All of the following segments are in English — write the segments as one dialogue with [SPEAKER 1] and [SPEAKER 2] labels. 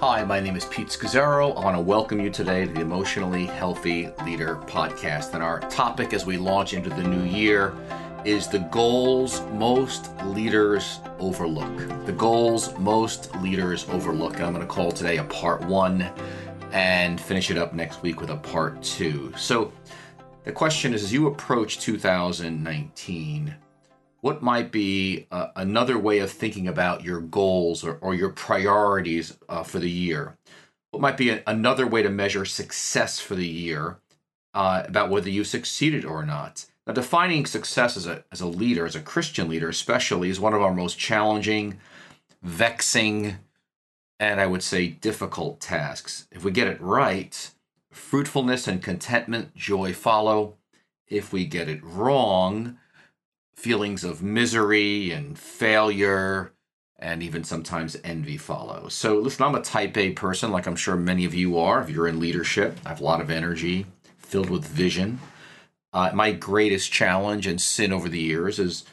[SPEAKER 1] Hi, my name is Pete Scazzero. I want to welcome you today to the Emotionally Healthy Leader podcast. And our topic as we launch into the new year is the goals most leaders overlook. The goals most leaders overlook. And I'm going to call today a part one and finish it up next week with a part two. So the question is as you approach 2019, what might be uh, another way of thinking about your goals or, or your priorities uh, for the year? What might be a, another way to measure success for the year uh, about whether you succeeded or not? Now, defining success as a, as a leader, as a Christian leader especially, is one of our most challenging, vexing, and I would say difficult tasks. If we get it right, fruitfulness and contentment, joy follow. If we get it wrong, feelings of misery and failure and even sometimes envy follow. So, listen, I'm a type A person, like I'm sure many of you are. If you're in leadership, I have a lot of energy, filled with vision. Uh, my greatest challenge and sin over the years has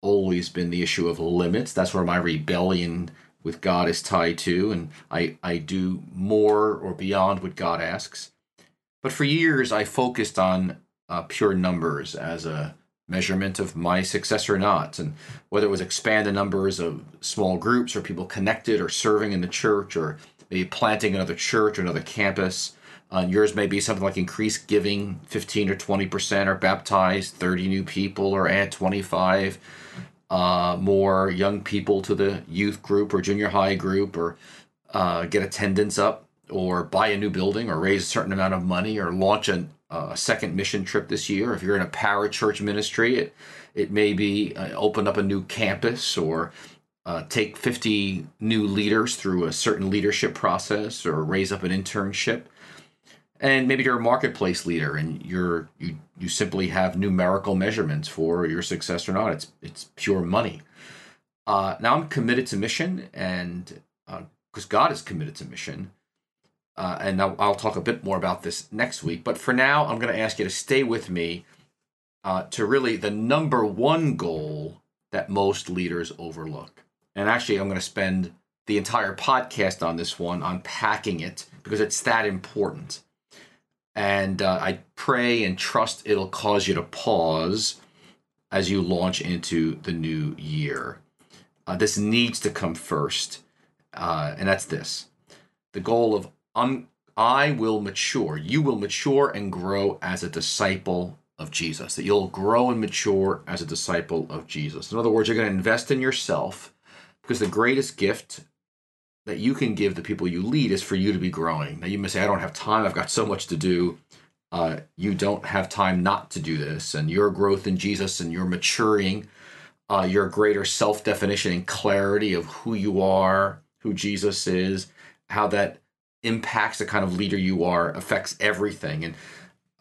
[SPEAKER 1] always been the issue of limits. That's where my rebellion with God is tied to, and I, I do more or beyond what God asks. But for years, I focused on uh, pure numbers as a measurement of my success or not. And whether it was expand the numbers of small groups or people connected or serving in the church or maybe planting another church or another campus. Uh, yours may be something like increase giving 15 or 20% or baptize 30 new people or add 25 uh, more young people to the youth group or junior high group or uh, get attendance up or buy a new building or raise a certain amount of money or launch an, a second mission trip this year. If you're in a parachurch ministry, it it may be uh, open up a new campus or uh, take 50 new leaders through a certain leadership process or raise up an internship. And maybe you're a marketplace leader and you're you you simply have numerical measurements for your success or not. It's it's pure money. Uh, now I'm committed to mission and because uh, God is committed to mission uh, and I'll, I'll, talk a bit more about this next week. But for now, I'm going to ask you to stay with me uh, to really the number one goal that most leaders overlook. And actually, I'm going to spend the entire podcast on this one, unpacking it, because it's that important. And uh, I pray and trust it'll cause you to pause as you launch into the new year. Uh, this needs to come first, uh, and that's this the goal of un, I will mature. You will mature and grow as a disciple of Jesus. That you'll grow and mature as a disciple of Jesus. In other words, you're going to invest in yourself because the greatest gift that you can give the people you lead is for you to be growing. Now, you may say, I don't have time. I've got so much to do. Uh, you don't have time not to do this. And your growth in Jesus and your maturing, uh, your greater self definition and clarity of who you are, who Jesus is, how that impacts the kind of leader you are, affects everything. And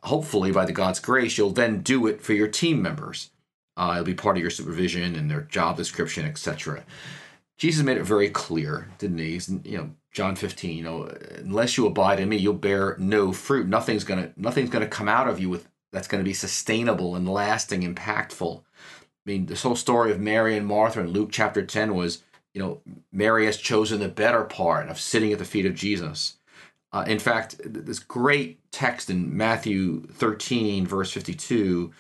[SPEAKER 1] hopefully, by the God's grace, you'll then do it for your team members. Uh, it'll be part of your supervision and their job description, etc. Jesus made it very clear, didn't he? He's, you know, John 15, you know, unless you abide in me, you'll bear no fruit. Nothing's gonna nothing's gonna come out of you with that's gonna be sustainable and lasting, impactful. I mean, this whole story of Mary and Martha in Luke chapter 10 was you know, Mary has chosen the better part of sitting at the feet of Jesus. Uh, in fact, this great text in Matthew 13, verse 52,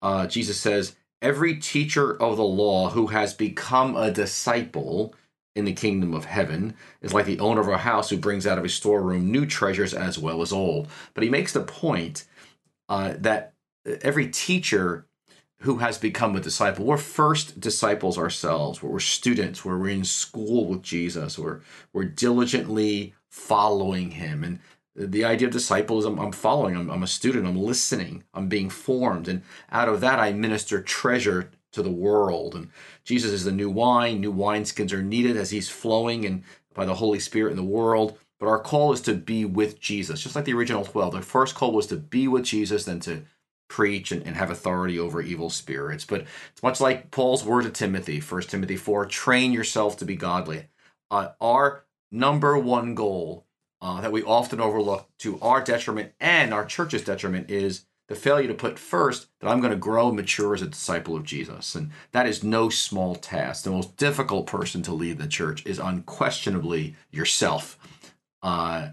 [SPEAKER 1] uh, Jesus says, Every teacher of the law who has become a disciple in the kingdom of heaven is like the owner of a house who brings out of his storeroom new treasures as well as old. But he makes the point uh, that every teacher who has become a disciple. We're first disciples ourselves, we're students, where we're in school with Jesus, we're, we're diligently following him. And the idea of disciple is I'm, I'm following, I'm, I'm a student, I'm listening, I'm being formed. And out of that, I minister treasure to the world. And Jesus is the new wine, new wineskins are needed as he's flowing and by the Holy Spirit in the world. But our call is to be with Jesus, just like the original 12. The first call was to be with Jesus, then to preach and, and have authority over evil spirits. But it's much like Paul's word to Timothy, 1 Timothy 4 train yourself to be godly. Uh, our number one goal uh, that we often overlook to our detriment and our church's detriment is the failure to put first that I'm going to grow and mature as a disciple of Jesus. And that is no small task. The most difficult person to lead the church is unquestionably yourself. Uh,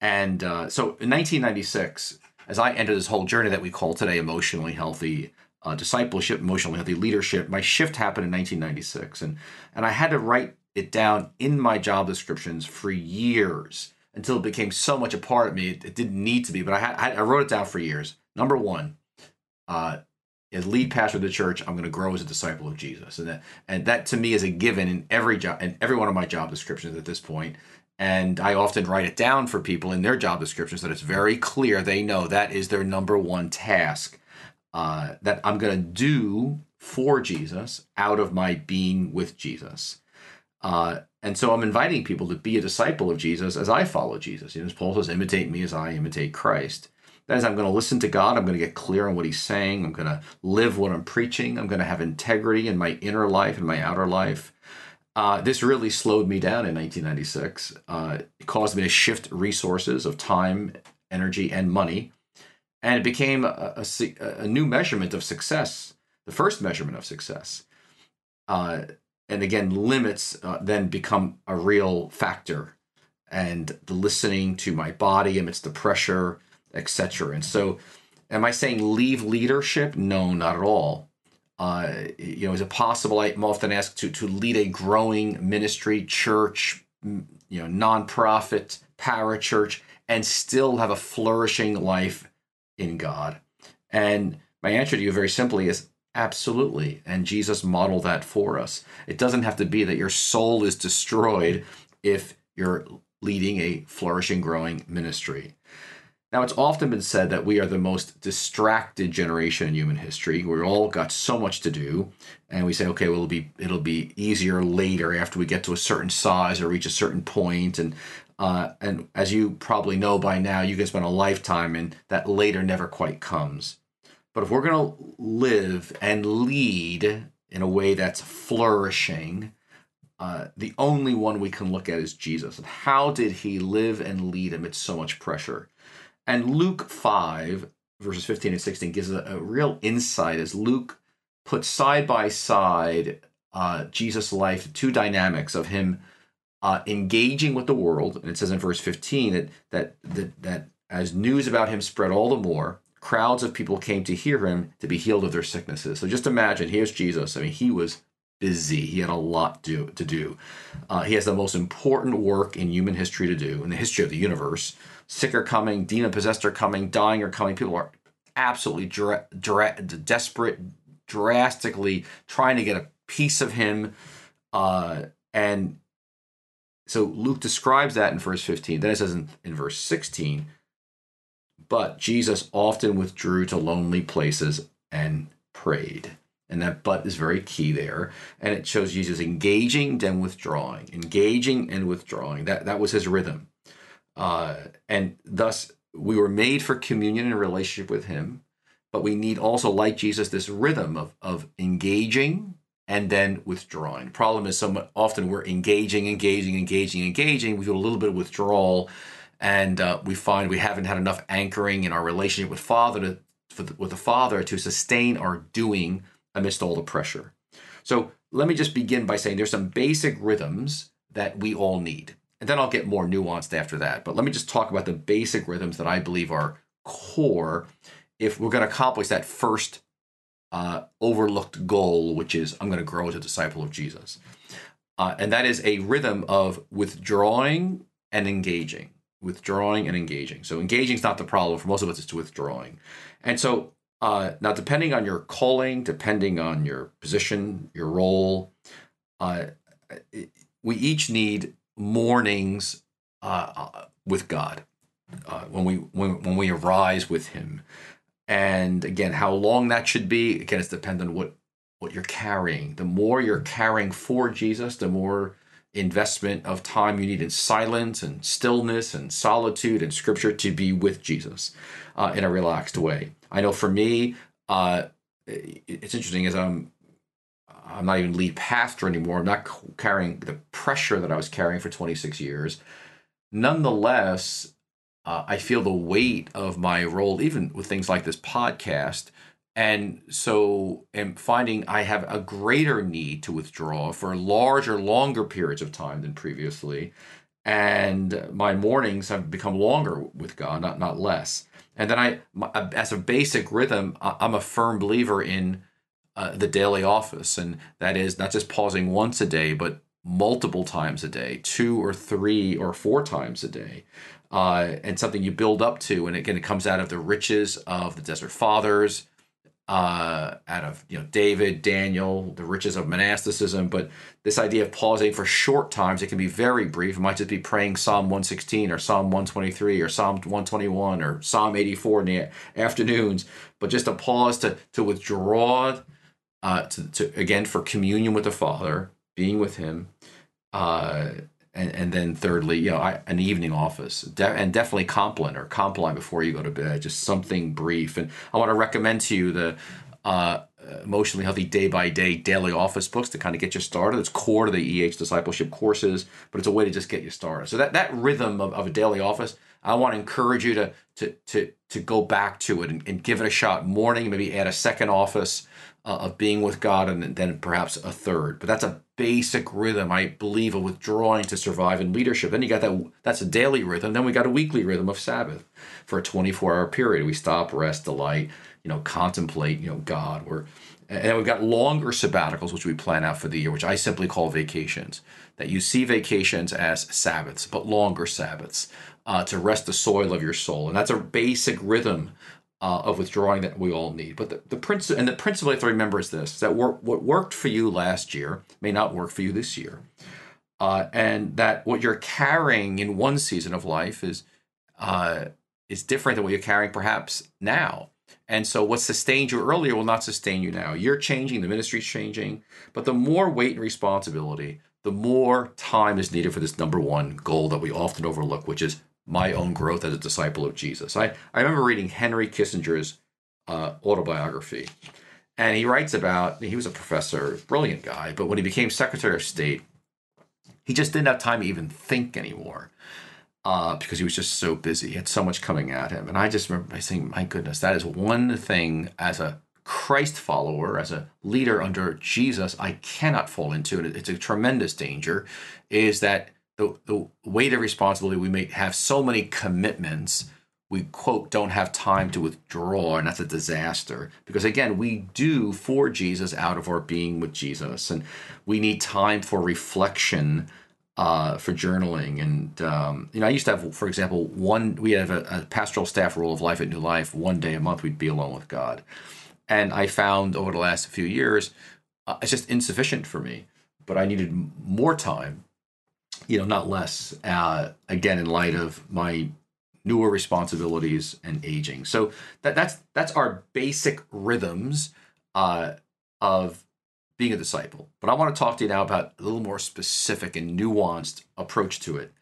[SPEAKER 1] and uh, so in 1996, as I entered this whole journey that we call today emotionally healthy uh, discipleship, emotionally healthy leadership, my shift happened in 1996, and and I had to write it down in my job descriptions for years until it became so much a part of me. It, it didn't need to be, but I had I wrote it down for years. Number one, uh, as lead pastor of the church, I'm going to grow as a disciple of Jesus, and that and that to me is a given in every job in every one of my job descriptions at this point. And I often write it down for people in their job descriptions that it's very clear they know that is their number one task uh, that I'm going to do for Jesus out of my being with Jesus. Uh, and so I'm inviting people to be a disciple of Jesus as I follow Jesus. You know, as Paul says, imitate me as I imitate Christ. That is, I'm going to listen to God. I'm going to get clear on what He's saying. I'm going to live what I'm preaching. I'm going to have integrity in my inner life and my outer life. Uh, this really slowed me down in 1996. Uh, it caused me to shift resources of time, energy, and money. And it became a, a, a new measurement of success, the first measurement of success. Uh, and again, limits uh, then become a real factor. And the listening to my body amidst the pressure, etc. And so, am I saying leave leadership? No, not at all. Uh, you know, is it possible? I'm often asked to to lead a growing ministry, church, you know, nonprofit, parachurch, and still have a flourishing life in God. And my answer to you very simply is absolutely. And Jesus modeled that for us. It doesn't have to be that your soul is destroyed if you're leading a flourishing, growing ministry. Now, it's often been said that we are the most distracted generation in human history. We've all got so much to do, and we say, okay, well, it'll be it'll be easier later after we get to a certain size or reach a certain point. And uh, and as you probably know by now, you can spend a lifetime, and that later never quite comes. But if we're going to live and lead in a way that's flourishing, uh, the only one we can look at is Jesus. And how did he live and lead amidst so much pressure? And Luke 5, verses 15 and 16, gives a, a real insight as Luke puts side by side uh, Jesus' life, two dynamics of him uh, engaging with the world. And it says in verse 15 that, that, that, that as news about him spread all the more, crowds of people came to hear him to be healed of their sicknesses. So just imagine, here's Jesus. I mean, he was busy. He had a lot to, to do. Uh, he has the most important work in human history to do, in the history of the universe sick are coming, demon possessed are coming, dying are coming. People are absolutely dra- dra- desperate, drastically trying to get a piece of him. Uh, and so Luke describes that in verse 15. Then it says in, in verse 16, but Jesus often withdrew to lonely places and prayed. And that but is very key there. And it shows Jesus engaging, then withdrawing, engaging and withdrawing. That, that was his rhythm. Uh, and thus, we were made for communion and relationship with Him, but we need also, like Jesus, this rhythm of, of engaging and then withdrawing. The problem is, so often we're engaging, engaging, engaging, engaging. We do a little bit of withdrawal, and uh, we find we haven't had enough anchoring in our relationship with Father to, the, with the Father to sustain our doing amidst all the pressure. So let me just begin by saying there's some basic rhythms that we all need and then I'll get more nuanced after that. But let me just talk about the basic rhythms that I believe are core if we're going to accomplish that first uh, overlooked goal, which is I'm going to grow as a disciple of Jesus. Uh, and that is a rhythm of withdrawing and engaging. Withdrawing and engaging. So engaging is not the problem. For most of us, it's withdrawing. And so uh, now, depending on your calling, depending on your position, your role, uh, we each need mornings uh, uh, with God uh, when we when, when we arise with Him, and again, how long that should be again, it's dependent on what what you're carrying. The more you're carrying for Jesus, the more investment of time you need in silence and stillness and solitude and Scripture to be with Jesus uh, in a relaxed way. I know for me, uh, it's interesting as I'm I'm not even lead pastor anymore. I'm not carrying the pressure that I was carrying for 26 years. Nonetheless, uh, I feel the weight of my role, even with things like this podcast. And so am finding I have a greater need to withdraw for larger, longer periods of time than previously. and my mornings have become longer with God, not not less. And then I, as a basic rhythm, I'm a firm believer in uh, the daily office, and that is not just pausing once a day, but multiple times a day, two or three or four times a day, uh, and something you build up to. And again, it comes out of the riches of the Desert Fathers, uh, out of you know David, Daniel, the riches of monasticism. But this idea of pausing for short times, it can be very brief. It might just be praying Psalm 116 or Psalm 123 or Psalm 121 or Psalm 84 in the afternoons. But just a pause to to withdraw, uh, to, to again for communion with the Father, being with Him. Uh, and, and then thirdly, you know, I, an evening office, de- and definitely Compline or Compline before you go to bed, just something brief. And I want to recommend to you the uh, emotionally healthy day by day daily office books to kind of get you started. It's core to the EH discipleship courses, but it's a way to just get you started. So that that rhythm of, of a daily office, I want to encourage you to to to to go back to it and, and give it a shot. Morning, maybe add a second office uh, of being with God, and then perhaps a third. But that's a basic rhythm, I believe, of withdrawing to survive in leadership. Then you got that that's a daily rhythm. Then we got a weekly rhythm of Sabbath for a 24 hour period. We stop, rest, delight, you know, contemplate, you know, God. We're and then we've got longer sabbaticals, which we plan out for the year, which I simply call vacations. That you see vacations as Sabbaths, but longer Sabbaths uh, to rest the soil of your soul. And that's a basic rhythm uh, of withdrawing that we all need. But the, the principle and the principle you have to remember is this: that work, what worked for you last year may not work for you this year, uh, and that what you're carrying in one season of life is uh, is different than what you're carrying perhaps now. And so, what sustained you earlier will not sustain you now. You're changing, the ministry's changing, but the more weight and responsibility, the more time is needed for this number one goal that we often overlook, which is my own growth as a disciple of Jesus. I, I remember reading Henry Kissinger's uh, autobiography, and he writes about he was a professor, brilliant guy, but when he became Secretary of State, he just didn't have time to even think anymore uh, because he was just so busy. He had so much coming at him. And I just remember saying, my goodness, that is one thing as a Christ follower, as a leader under Jesus, I cannot fall into. And it's a tremendous danger, is that the, the weight of responsibility, we may have so many commitments, we quote, don't have time to withdraw, and that's a disaster. Because again, we do for Jesus out of our being with Jesus, and we need time for reflection. Uh, for journaling and um, you know i used to have for example one we have a, a pastoral staff rule of life at new life one day a month we'd be alone with god and i found over the last few years uh, it's just insufficient for me but i needed more time you know, not less. Uh, again, in light of my newer responsibilities and aging, so that that's that's our basic rhythms uh, of being a disciple. But I want to talk to you now about a little more specific and nuanced approach to it.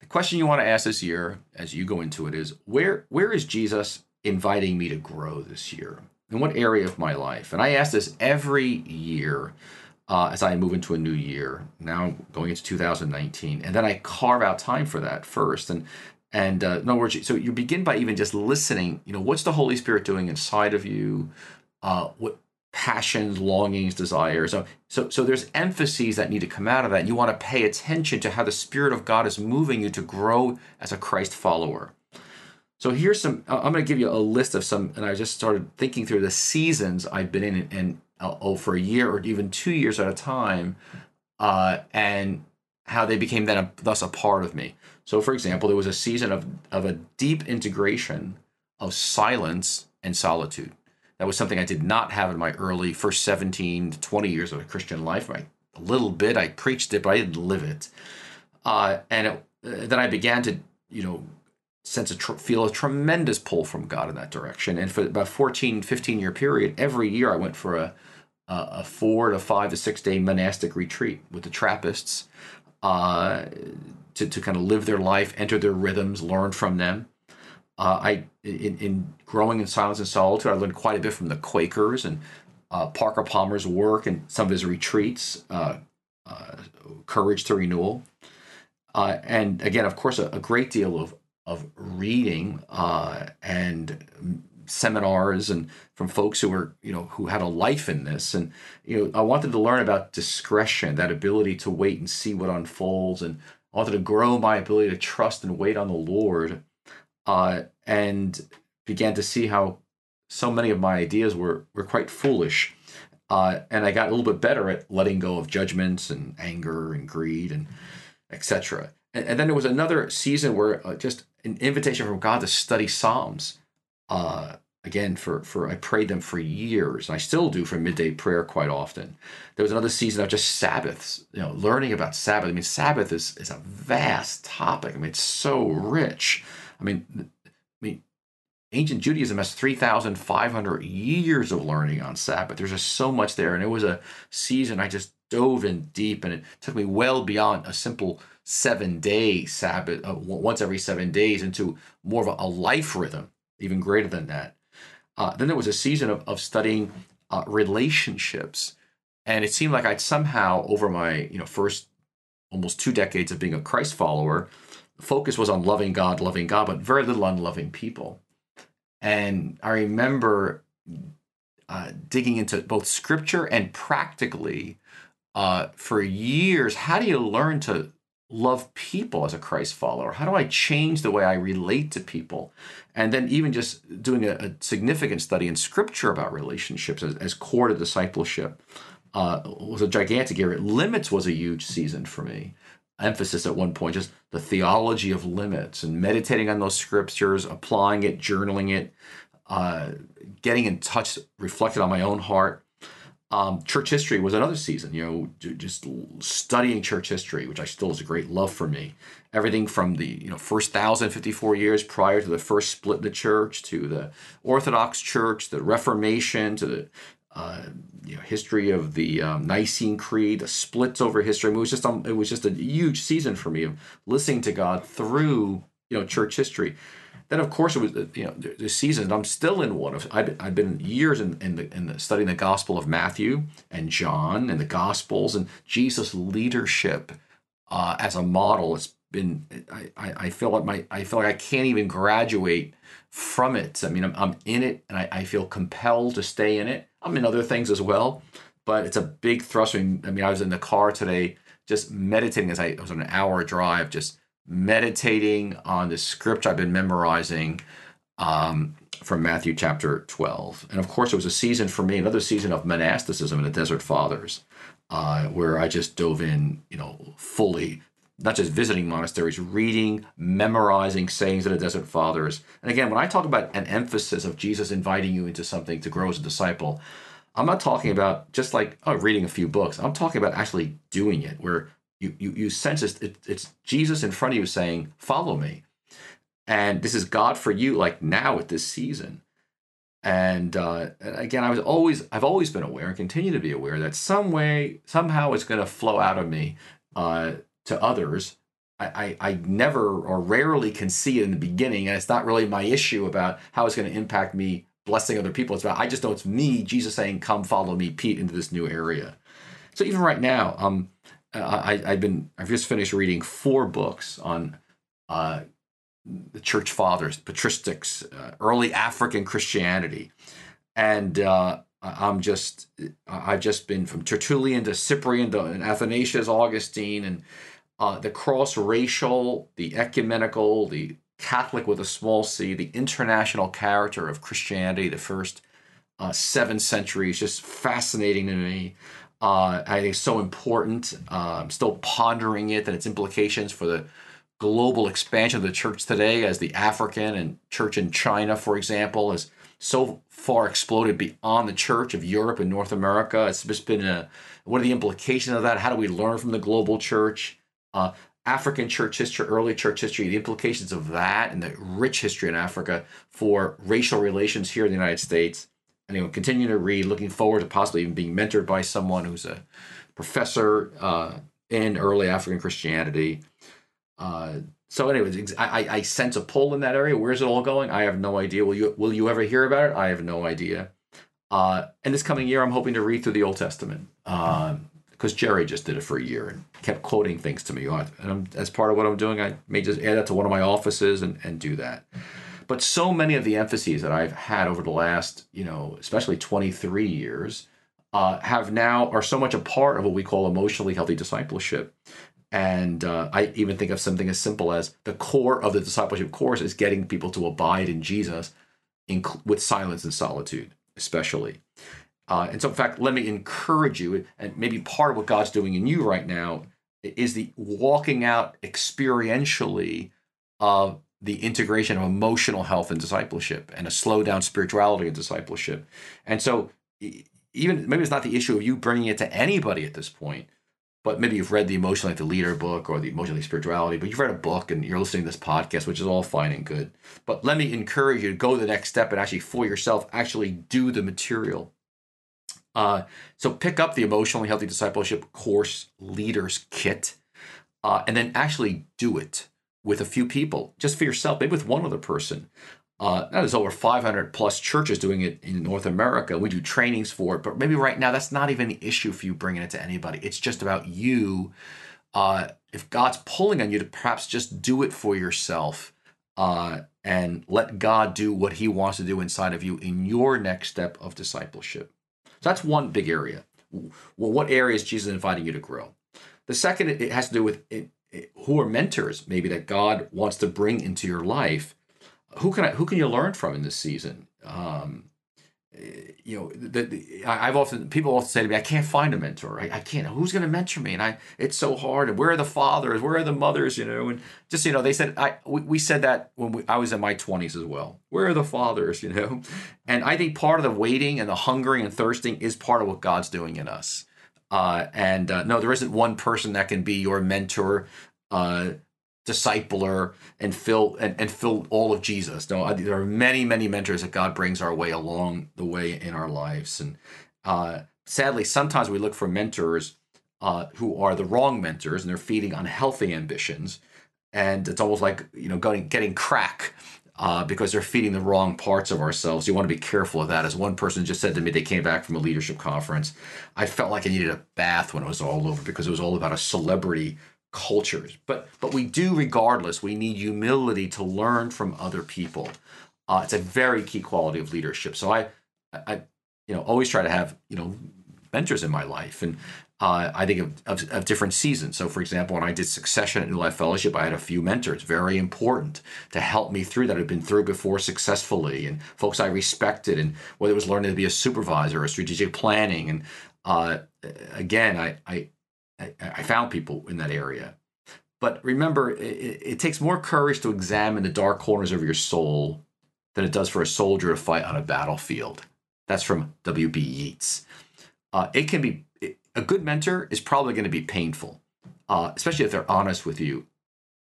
[SPEAKER 1] The question you want to ask this year, as you go into it, is where where is Jesus inviting me to grow this year? In what area of my life? And I ask this every year uh, as I move into a new year. Now going into 2019, and then I carve out time for that first. And and uh, in other words, so you begin by even just listening. You know, what's the Holy Spirit doing inside of you? Uh, what passions, longings, desires. So, so, so there's emphases that need to come out of that. And you want to pay attention to how the Spirit of God is moving you to grow as a Christ follower. So here's some. I'm going to give you a list of some, and I just started thinking through the seasons I've been in, and uh, oh, for a year or even two years at a time, uh, and how they became then a, thus a part of me. So, for example, there was a season of, of a deep integration of silence and solitude. That was something I did not have in my early first 17 to 20 years of a Christian life. I, a little bit, I preached it, but I didn't live it. Uh, and it, uh, then I began to, you know, sense a tr- feel a tremendous pull from God in that direction. And for about 14, 15 year period, every year I went for a, a four to five to six day monastic retreat with the Trappists uh, to, to kind of live their life, enter their rhythms, learn from them. Uh, I in, in growing in silence and solitude, I learned quite a bit from the Quakers and uh, Parker Palmer's work and some of his retreats, uh, uh, Courage to Renewal, uh, and again, of course, a, a, great deal of of reading and seminars and from folks who were you know who had a life in this and you know i wanted to learn about discretion that ability to wait and see what unfolds and I wanted to grow my ability to trust and wait on the Lord, uh, and began to see how so many of my ideas were were quite foolish. Uh, and I got a little bit better at letting go of judgments and anger and greed and etc. And, and, then there was another season where uh, just an invitation from God to study Psalms. Uh, again, for for I prayed them for years. and I still do for midday prayer quite often. There was another season of just Sabbaths, you know, learning about Sabbath. I mean, Sabbath is is a vast topic. I mean, it's so rich. I mean, I mean, ancient Judaism has 3,500 years of learning on Sabbath. There's just so much there. And it was a season I just dove in deep, and it took me well beyond a simple seven day Sabbath, uh, once every seven days, into more of a, a life rhythm, even greater than that. Uh, then there was a season of, of studying uh, relationships. And it seemed like I'd somehow, over my you know first almost two decades of being a Christ follower, focus was on loving God, loving God, but very little on loving people. And I remember uh, digging into both scripture and practically uh, for years. How do you learn to love people as a Christ follower? How do I change the way I relate to people? And then even just doing a, a significant study in scripture about relationships as, as core to discipleship uh, was a gigantic area. Limits was a huge season for me emphasis at one point, just the theology of limits and meditating on those scriptures, applying it, journaling it, uh, getting in touch, reflected on my own heart. Um, church history was another season, you know, just studying church history, which I still is a great love for me. Everything from the you know first thousand fifty four years prior to the first split in the church, to the Orthodox Church, the Reformation, to the uh, you know, history of the um, Nicene Creed, the splits over history. I mean, it was just um, it was just a huge season for me of listening to God through you know church history. Then of course it was you know the, the season. I'm still in one of I've I've been years in in, the, in the, studying the Gospel of Matthew and John and the Gospels and Jesus' leadership uh, as a model. It's been I, I, feel like my I feel like I can't even graduate from it. I mean I'm, I'm in it and I, I feel compelled to stay in it I'm in other things as well, but it's a big thrust. I mean, I was in the car today just meditating as I was on an hour drive, just meditating on the script I've been memorizing um, from Matthew chapter 12. And of course, it was a season for me, another season of monasticism in the Desert Fathers, uh, where I just dove in, you know, fully, not just visiting monasteries, reading, memorizing sayings of the Desert Fathers. And again, when I talk about an emphasis of Jesus inviting you into something to grow as a disciple, I'm not talking about just like oh, reading a few books. I'm talking about actually doing it, where you you, you sense it, it's Jesus in front of you saying, "Follow me," and this is God for you, like now at this season. And, uh, again, I was always I've always been aware and continue to be aware that some way somehow it's going to flow out of me uh, to others. I, I, I never or rarely can see it in the beginning, and it's not really my issue about how it's going to impact me blessing other people. It's about I just know it's me, Jesus saying, "Come, follow me, Pete, into this new area." So even right now, um, I, I've been I've just finished reading four books on uh, the church fathers, patristics, uh, early African Christianity, and uh, I'm just I've just been from Tertullian to Cyprian to and Athanasius, Augustine, and uh, the cross racial, the ecumenical, the Catholic with a small c, the international character of Christianity, the first uh, seven centuries, just fascinating to me. Uh, I think so important. Uh, I'm still pondering it and its implications for the global expansion of the church today, as the African and church in China, for example, has so far exploded beyond the church of Europe and North America. It's just been a what are the implications of that? How do we learn from the global church? Uh, African church history, early church history, the implications of that, and the rich history in Africa for racial relations here in the United States. Anyway, continue to read, looking forward to possibly even being mentored by someone who's a professor uh, in early African Christianity. Uh, so, anyways, I, I sense a pull in that area. Where's it all going? I have no idea. Will you will you ever hear about it? I have no idea. Uh, and this coming year, I'm hoping to read through the Old Testament. Um, because Geri just did it for a year and kept quoting things to me. And I'm, as part of what I'm doing, I may just add that to one of my offices and, and do that. But so many of the emphases that I've had over the last, you know, especially 23 years, uh, have now are so much a part of what we call emotionally healthy discipleship. And uh, I even think of something as simple as the core of the discipleship course is getting people to abide in Jesus in, with silence and solitude, especially. Uh, and so, in fact, let me encourage you, and maybe part of what God's doing in you right now is the walking out experientially of the integration of emotional health and discipleship and a slow down spirituality and discipleship. And so, even maybe it's not the issue of you bringing it to anybody at this point, but maybe you've read the Emotionally the Leader book or the Emotionally Spirituality, but you've read a book and you're listening to this podcast, which is all fine and good. But let me encourage you to go the next step and actually for yourself, actually do the material. Uh, so pick up the Emotionally Healthy Discipleship Course Leaders Kit uh, and then actually do it with a few people, just for yourself, maybe with one other person. Uh, now there's over 500 plus churches doing it in North America. We do trainings for it, but maybe right now that's not even the issue for you bringing it to anybody. It's just about you. Uh, if God's pulling on you to perhaps just do it for yourself uh, and let God do what He wants to do inside of you in your next step of discipleship. So that's one big area. Well, what area is Jesus inviting you to grow? The second, it has to do with it, it, who are mentors, maybe that God wants to bring into your life who can I, who can you learn from in this season? Um, you know, the, the, I've often people often say to me, I can't find a mentor. I, I can't. Who's going to mentor me? And I, it's so hard. And where are the fathers? Where are the mothers? You know, and just you know, they said I we, we said that when we, I was in my twenties as well. Where are the fathers? You know, and I think part of the waiting and the hungering and thirsting is part of what God's doing in us. Uh, and uh, no, there isn't one person that can be your mentor. Uh, discipler and fill and, and fill all of Jesus. No, there are many, many mentors that God brings our way along the way in our lives. And uh, sadly, sometimes we look for mentors uh, who are the wrong mentors and they're feeding unhealthy ambitions. And it's almost like, you know, getting, getting crack uh, because they're feeding the wrong parts of ourselves. You want to be careful of that. As one person just said to me, they came back from a leadership conference. I felt like I needed a bath when it was all over because it was all about a celebrity cultures. But but we do regardless. We need humility to learn from other people. Uh, it's a very key quality of leadership. So I I you know always try to have you know mentors in my life and. Uh, I think of, of, of, different seasons. So, for example, when I did Succession at New Life Fellowship, I had a few mentors, very important to help me through that. I'd been through before successfully, and folks I respected, and whether it was learning to be a supervisor or strategic planning. And uh, again, I, I I, found people in that area. But remember, it, it, takes more courage to examine the dark corners of your soul than it does for a soldier to fight on a battlefield. That's from W.B. Yeats. Uh, it can be a good mentor is probably going to be painful, uh, especially if they're honest with you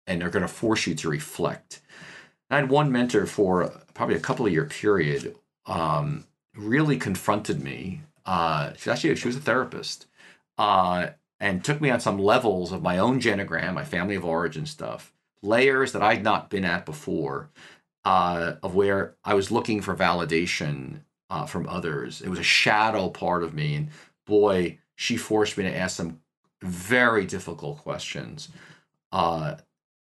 [SPEAKER 1] and they're going to force you to reflect. I had one mentor for probably a couple of year period. Um, really confronted me. Uh, she actually she was a therapist, uh, and took me on some levels of my own genogram, my family of origin stuff, layers that I'd not been at before, uh, of where I was looking for validation uh, from others. It was a shadow part of me, and boy, she forced me to ask some very difficult questions, uh,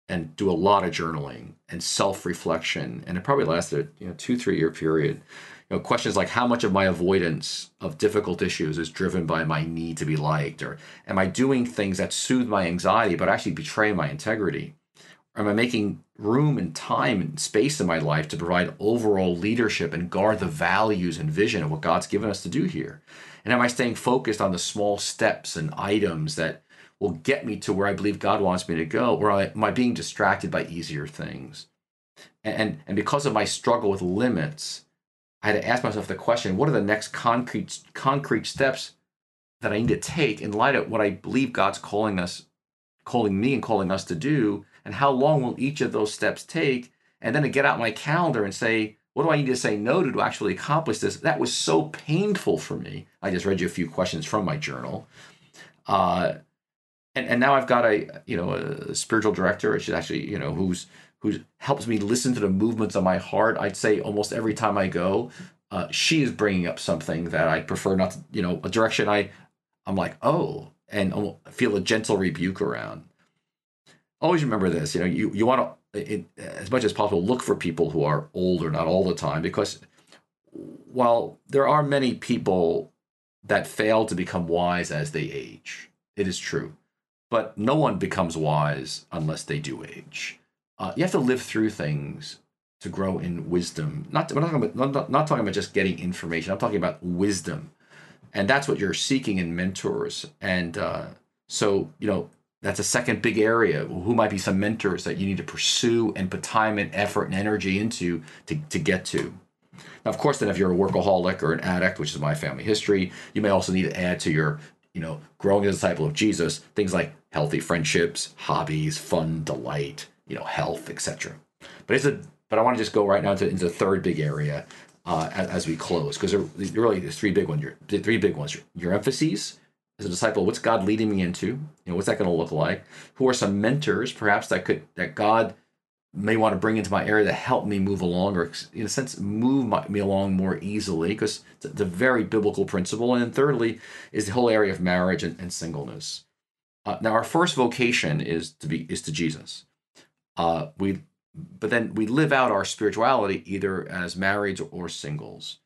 [SPEAKER 1] and do a lot of journaling and self reflection, and it probably lasted you know two three year period you know, questions like how much of my avoidance of difficult issues is driven by my need to be liked, or am I doing things that soothe my anxiety but actually betray my integrity? Or am I making room and time and space in my life to provide overall leadership and guard the values and vision of what God's given us to do here? And am I staying focused on the small steps and items that will get me to where I believe God wants me to go? Or am I being distracted by easier things? And, and because of my struggle with limits, I had to ask myself the question: What are the next concrete concrete steps that I need to take in light of what I believe God's calling us, calling me, and calling us to do? And how long will each of those steps take? And then to get out my calendar and say, what do I need to say no to to actually accomplish this? That was so painful for me. I just read you a few questions from my journal. Uh, and, and now I've got a you know a spiritual director. She's actually you know who's who helps me listen to the movements of my heart. I'd say almost every time I go, uh, she is bringing up something that I prefer not to, you know, a direction I, I'm like, oh, and feel a gentle rebuke around. Always remember this, you know, you, you want to, as much as possible, look for people who are older, not all the time, because while there are many people that fail to become wise as they age, it is true. but no one becomes wise unless they do age. Uh, you have to live through things to grow in wisdom. Not, we're not talking about not, not talking about just getting information. I'm talking about wisdom, and that's what you're seeking in mentors. And uh, so, you know, that's a second big area. Who might be some mentors that you need to pursue and put time and effort and energy into to, to get to? Now, of course, then if you're a workaholic or an addict, which is my family history, you may also need to add to your, you know, growing as a disciple of Jesus, things like healthy friendships, hobbies, fun, delight, you know, health, etc. But it's a but I want to just go right now into, into the third big area uh, as, as, we close because there really there's three big ones. Your three big ones. Your, your emphases as a disciple. What's God leading me into? You know, what's that going to look like? Who are some mentors, perhaps that could that God may want to bring into my area to help me move along, or in a sense, move my, me along more easily, because it's, it's, a very biblical principle. And then thirdly, is the whole area of marriage and, and singleness. Uh, now, our first vocation is to be is to Jesus. Uh, we, but then we live out our spirituality either as marrieds or singles,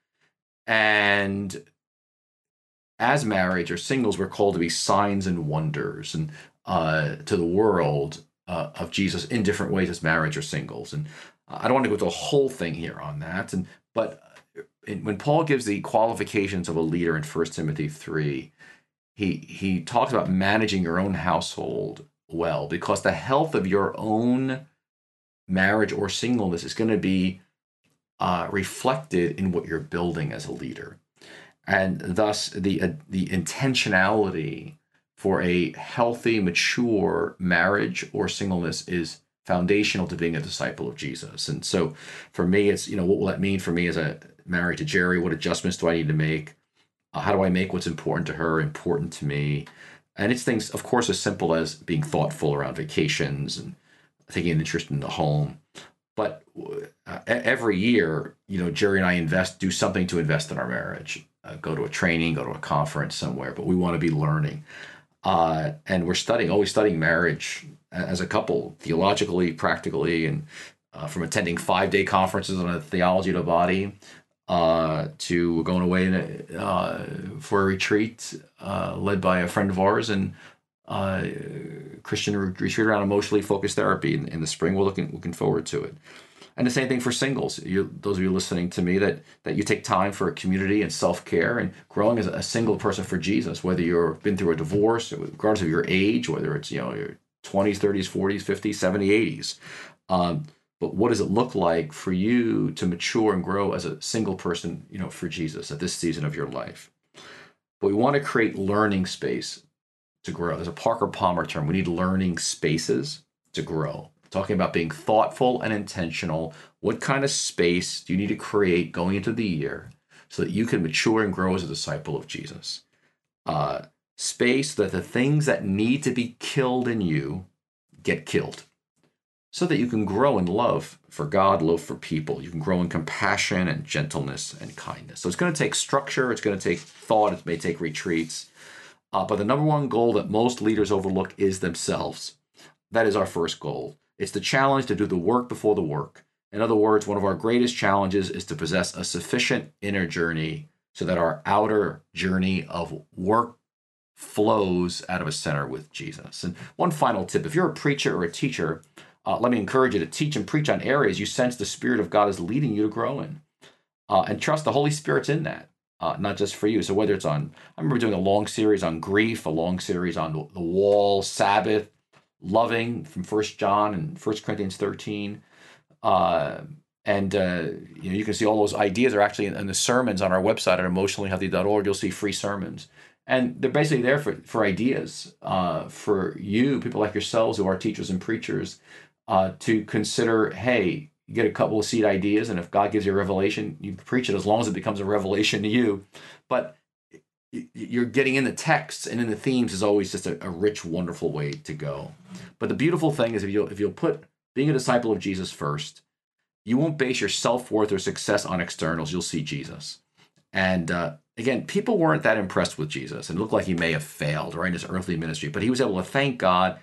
[SPEAKER 1] and as marriage or singles, we're called to be signs and wonders and uh, to the world uh, of Jesus in different ways as marriage or singles. And I don't want to go through the whole thing here on that. And but when Paul gives the qualifications of a leader in 1 Timothy 3, he he talks about managing your own household well because the health of your own marriage or singleness is going to be uh, reflected in what you're building as a leader and thus the uh, the intentionality for a healthy, mature marriage or singleness is foundational to being a disciple of Jesus. And so for me, it's, you know, what will that mean for me as a married to Geri? What adjustments do I need to make? Uh, how do I make what's important to her important to me? And it's things, of course, as simple as being thoughtful around vacations and taking an interest in the home. But uh, every year, you know, Geri and I invest, do something to invest in our marriage. Uh, go to a training, go to a conference somewhere, but we want to be learning. Uh, and we're studying, always studying marriage as a couple, theologically, practically, and uh, from attending five day conferences on a theology of the body uh, to going away a, uh, for a retreat uh, led by a friend of ours and Christian retreat around emotionally focused therapy in, in the spring. We're looking looking forward to it. And the same thing for singles. You, those of you listening to me, that that you take time for community and self care and growing as a single person for Jesus. Whether you've been through a divorce, regardless of your age, whether it's you know your 20s, 30s, 40s, 50s, 70s, 80s. Um, but what does it look like for you to mature and grow as a single person, you know, for Jesus at this season of your life? But we want to create learning space to grow. There's a Parker Palmer term. We need learning spaces to grow talking about being thoughtful and intentional. What kind of space do you need to create going into the year so that you can mature and grow as a disciple of Jesus? Uh, space that the things that need to be killed in you get killed so that you can grow in love for God, love for people. You can grow in compassion and gentleness and kindness. So it's going to take structure, it's going to take thought, it may take retreats. Uh, but the number one goal that most leaders overlook is themselves. That is our first goal. It's the challenge to do the work before the work. In other words, one of our greatest challenges is to possess a sufficient inner journey so that our outer journey of work flows out of a center with Jesus. And one final tip if you're a preacher or a teacher, uh, let me encourage you to teach and preach on areas you sense the Spirit of God is leading you to grow in. Uh, and trust the Holy Spirit's in that, uh, not just for you. So whether it's on, I remember doing a long series on grief, a long series on the, the wall, Sabbath, loving from First John and First Corinthians 13. Uh, and uh, you know you can see all those ideas are actually in, in, the sermons on our website at emotionallyhealthy.org. You'll see free sermons, and they're basically there for for ideas uh, for you, people like yourselves who are teachers and preachers, uh, to consider. Hey, get a couple of seed ideas, and if God gives you a revelation, you preach it as long as it becomes a revelation to you. But you're getting in the texts and in the themes is always just a, a, rich, wonderful way to go. But the beautiful thing is if you'll if you'll put being a disciple of Jesus first, you won't base your self worth or success on externals. You'll see Jesus. And uh, again, people weren't that impressed with Jesus, and it looked like he may have failed right in his earthly ministry. But he was able to thank God,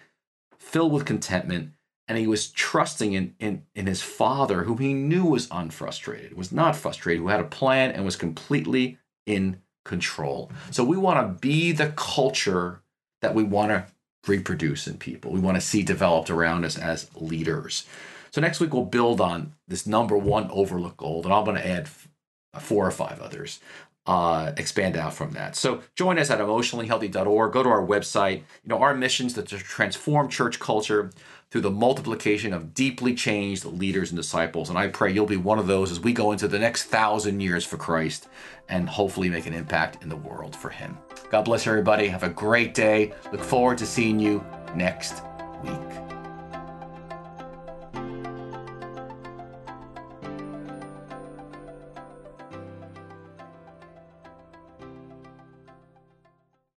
[SPEAKER 1] filled with contentment, and he was trusting in in, in his Father, whom he knew was unfrustrated, was not frustrated, who had a plan and was completely in control. So we want to be the culture that we want to reproduce in people. We want to see developed around us as leaders. So next week we'll build on this number one overlooked goal, and I'm going to add four or five others. Uh, expand out from that. So join us at emotionallyhealthy.org. Go to our website. You know our mission is to transform church culture through the multiplication of deeply changed leaders and disciples. And I pray you'll be one of those as we go into the next thousand years for Christ and hopefully make an impact in the world for Him. God bless everybody. Have a great day. Look forward to seeing you next week.